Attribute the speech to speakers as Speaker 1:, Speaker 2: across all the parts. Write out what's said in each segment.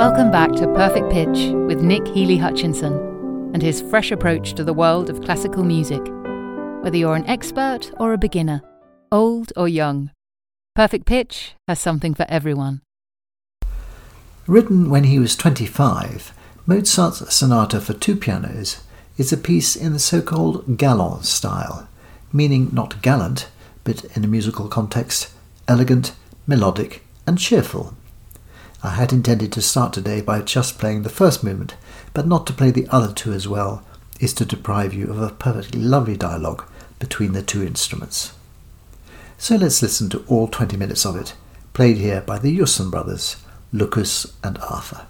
Speaker 1: Welcome back to Perfect Pitch with Nick Healy Hutchinson and his fresh approach to the world of classical music. Whether you're an expert or a beginner, old or young, Perfect Pitch has something for everyone.
Speaker 2: Written when he was 25, Mozart's Sonata for Two Pianos is a piece in the so called galant style, meaning not gallant, but in a musical context, elegant, melodic, and cheerful. I had intended to start today by just playing the first movement, but not to play the other two as well is to deprive you of a perfectly lovely dialogue between the two instruments. So let's listen to all 20 minutes of it, played here by the Jussen brothers, Lucas and Arthur.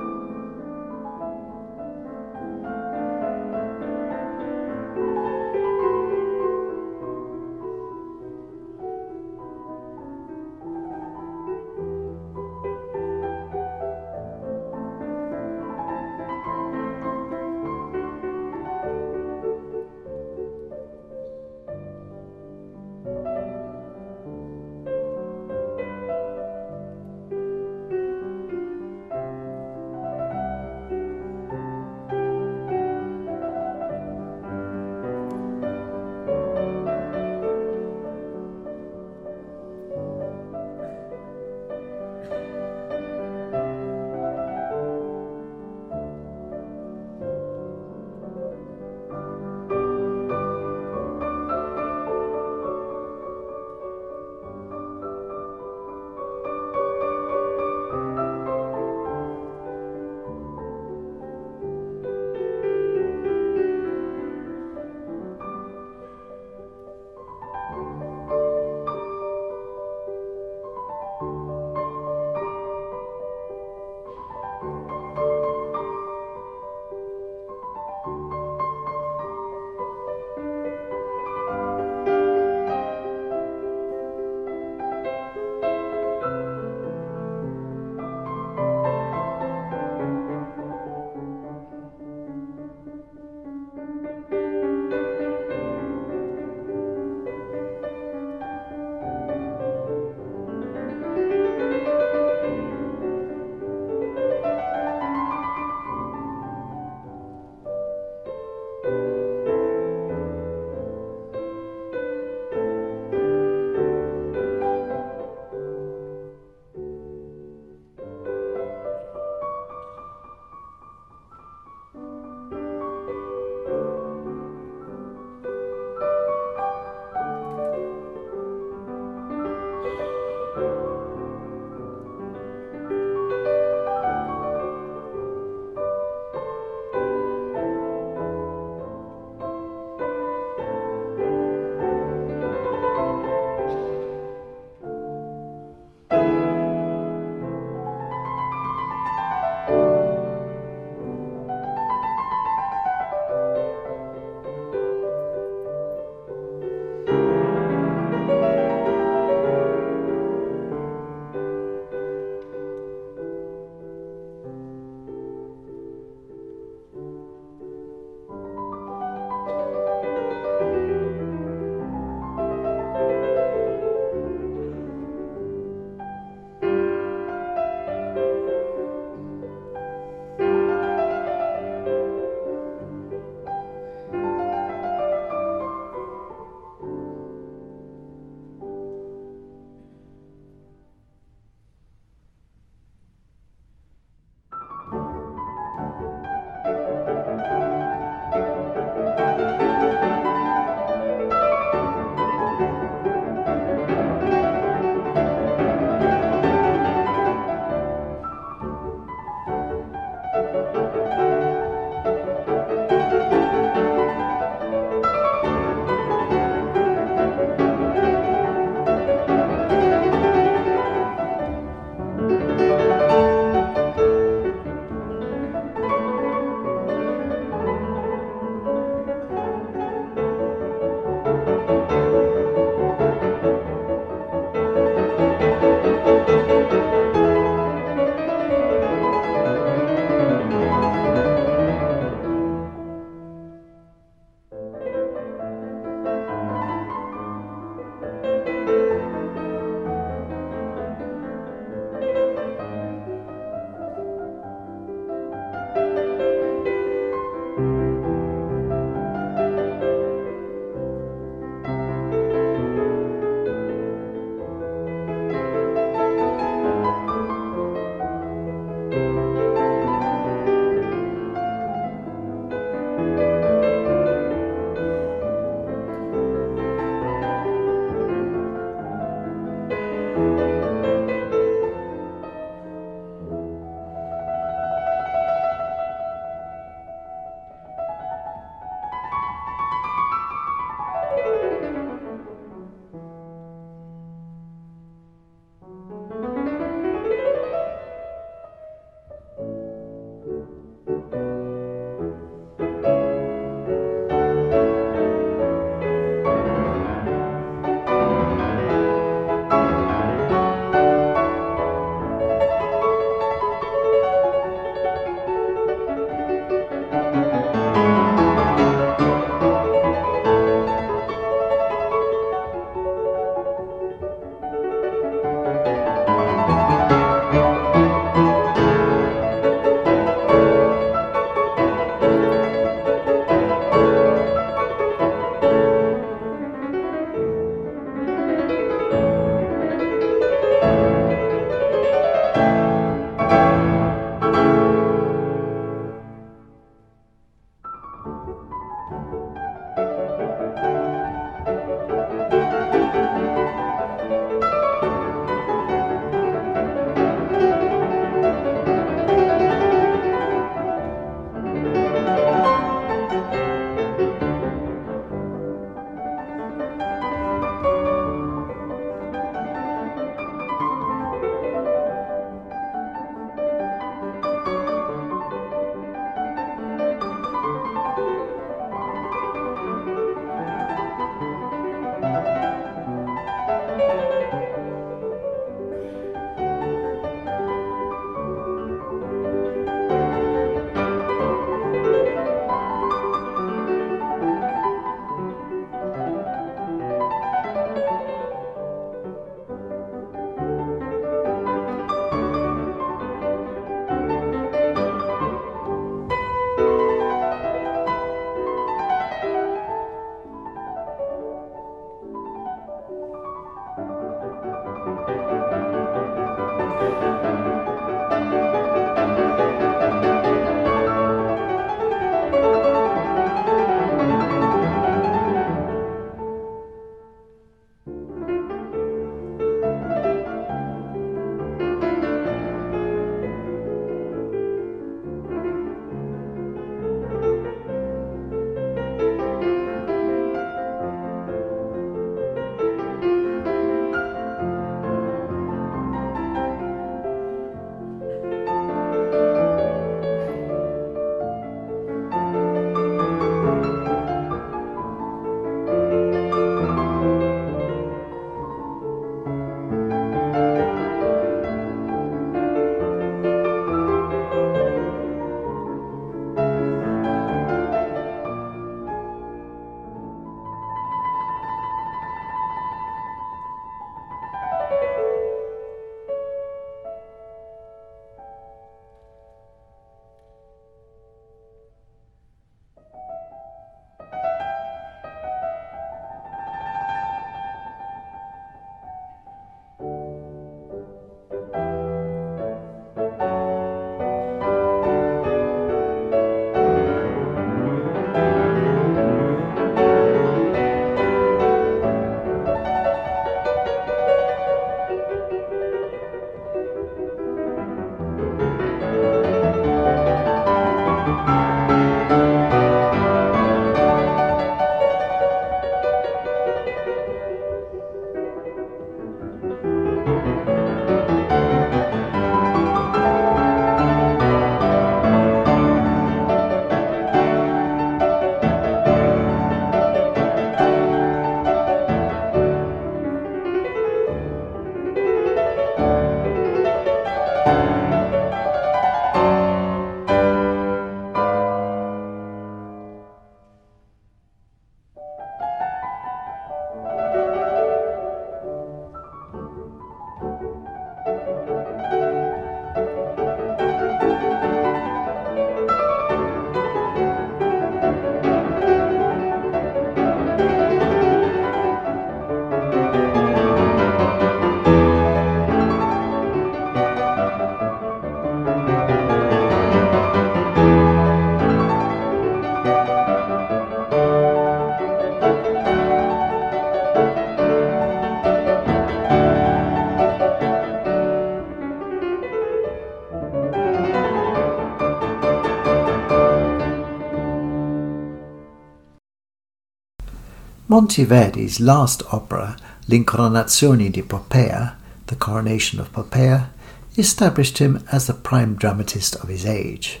Speaker 1: Monteverdi's last opera, L'Incoronazione di Poppea, The Coronation of Poppea, established him as the prime dramatist of his age.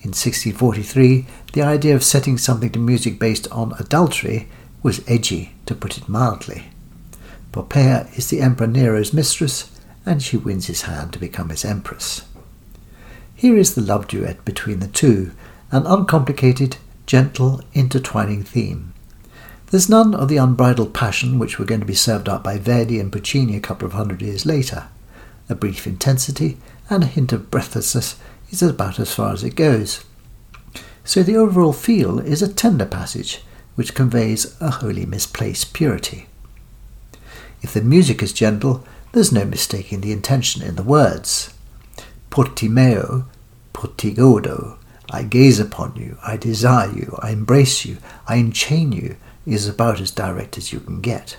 Speaker 1: In 1643, the idea of setting something to music based on adultery was edgy, to put it mildly. Poppea is the Emperor Nero's mistress, and she wins his hand to become his empress. Here is the love duet between the two, an uncomplicated, gentle, intertwining theme. There's none of the unbridled passion which were going to be served up by Verdi and Puccini a couple of hundred years later. A brief intensity and a hint of breathlessness is about as far as it goes. So the overall feel is a tender passage which conveys a wholly misplaced purity. If the music is gentle, there's no mistaking the intention in the words. Pur ti miro, portigodo, I gaze upon you, I desire you, I embrace you, I enchain you, is about as direct as you can get.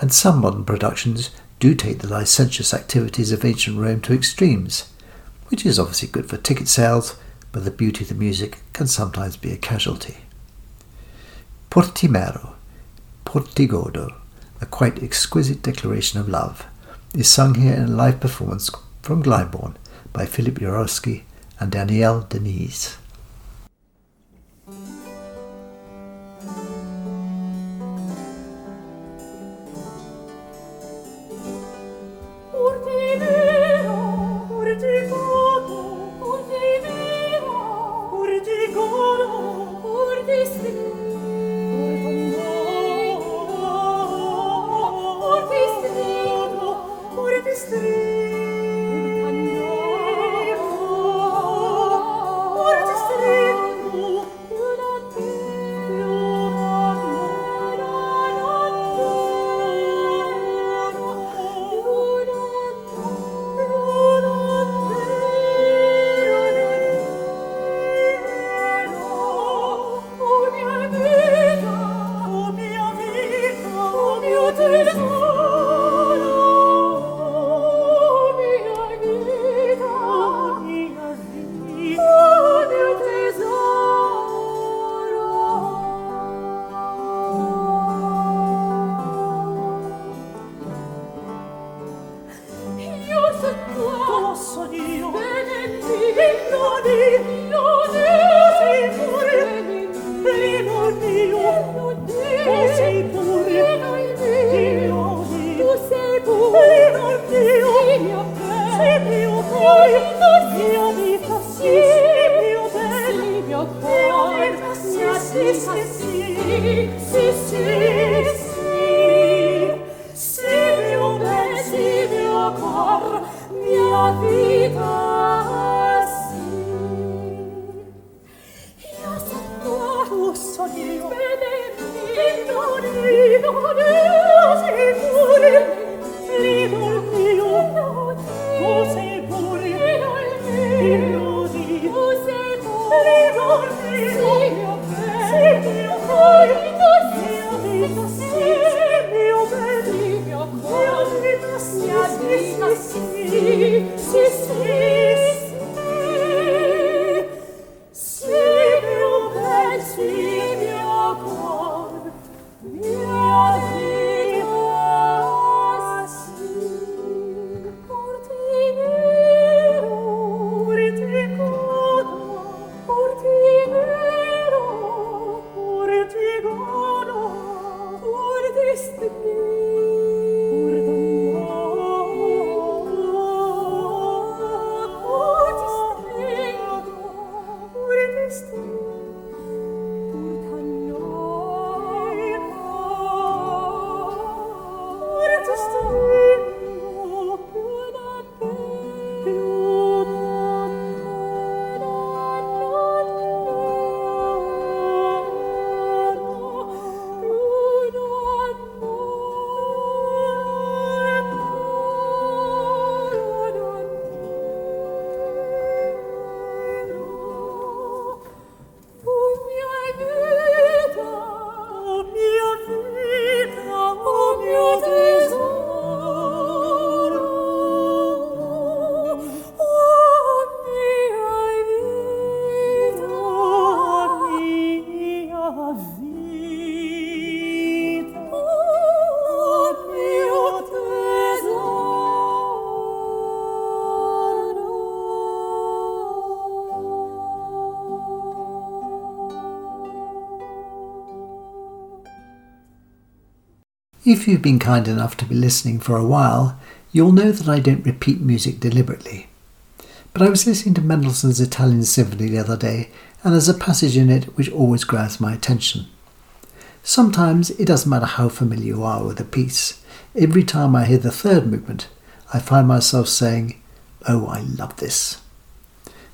Speaker 1: And some modern productions do take the licentious activities of ancient Rome to extremes, which is obviously good for ticket sales, but the beauty of the music can sometimes be a casualty. Pur ti miro, portigodo, a quite exquisite declaration of love, is sung here in a live performance from Glyndebourne by Philippe Jaroussky and Danielle de Niese.
Speaker 2: If you've been kind enough to be listening for a while, you'll know that I don't repeat music deliberately. But I was listening to Mendelssohn's Italian Symphony the other day, and there's a passage in it which always grabs my attention. Sometimes it doesn't matter how familiar you are with a piece. Every time I hear the third movement, I find myself saying, Oh, I love this.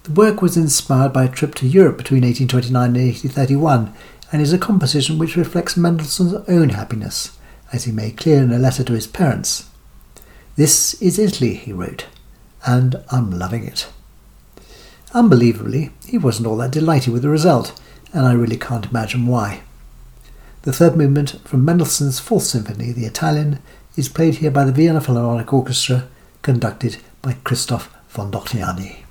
Speaker 2: The work was inspired by a trip to Europe between 1829 and 1831 and is a composition which reflects Mendelssohn's own happiness, as he made clear in a letter to his parents. This is Italy, he wrote, and I'm loving it. Unbelievably, he wasn't all that delighted with the result, and I really can't imagine why. The third movement from Mendelssohn's Fourth Symphony, the Italian, is played here by the Vienna Philharmonic Orchestra, conducted by Christoph von Dohnanyi.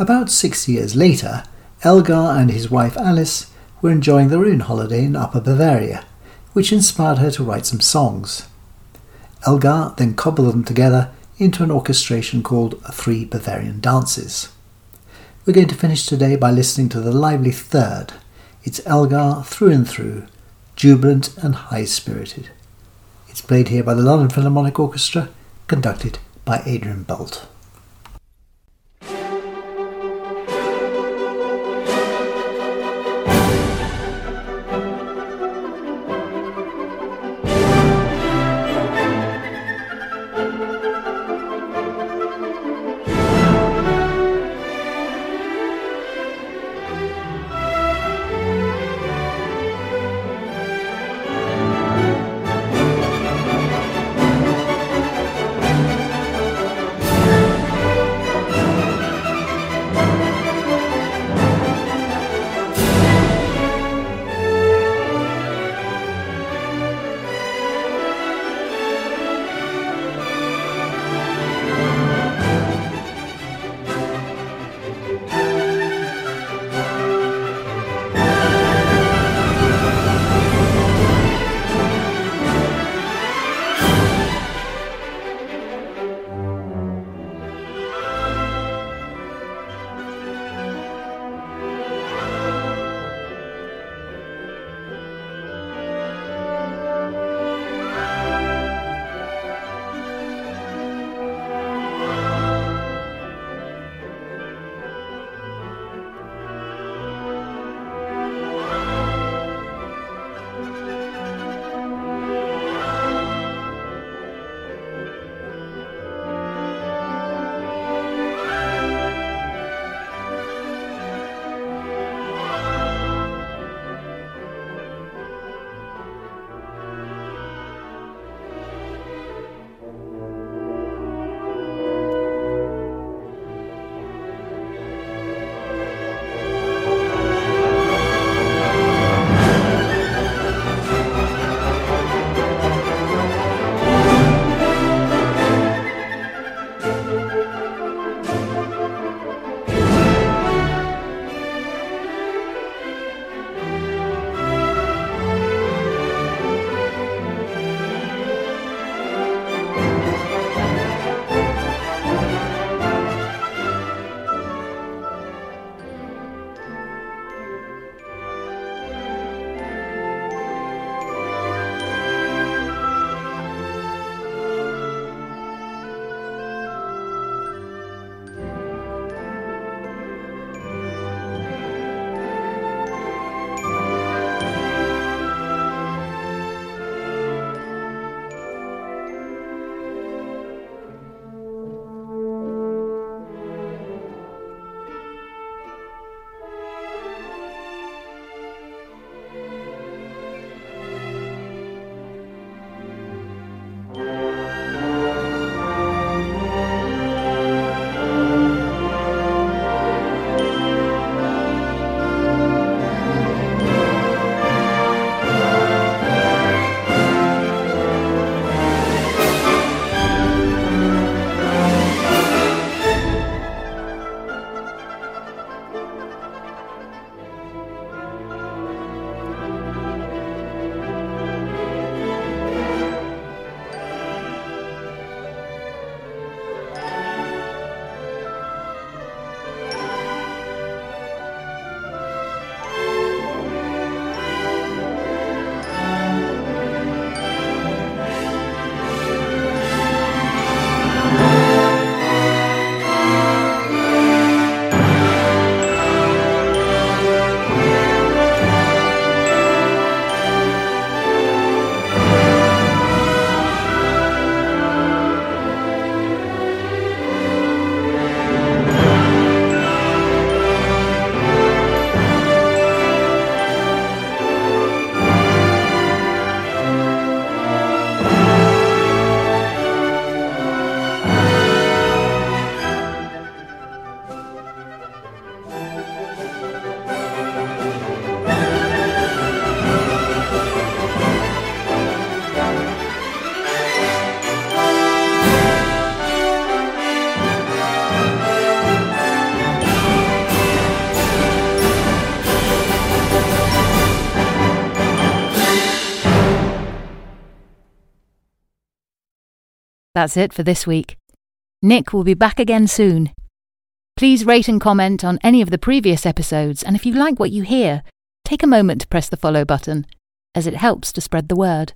Speaker 2: About six years later, Elgar and his wife Alice were enjoying their own holiday in Upper Bavaria, which inspired her to write some songs. Elgar then cobbled them together into an orchestration called Three Bavarian Dances. We're going to finish today by listening to the lively third. It's Elgar through and through, jubilant and high spirited. It's played here by the London Philharmonic Orchestra, conducted by Adrian Boult.
Speaker 1: That's it for this week. Nick will be back again soon. Please rate and comment on any of the previous episodes, and if you like what you hear, take a moment to press the follow button, as it helps to spread the word.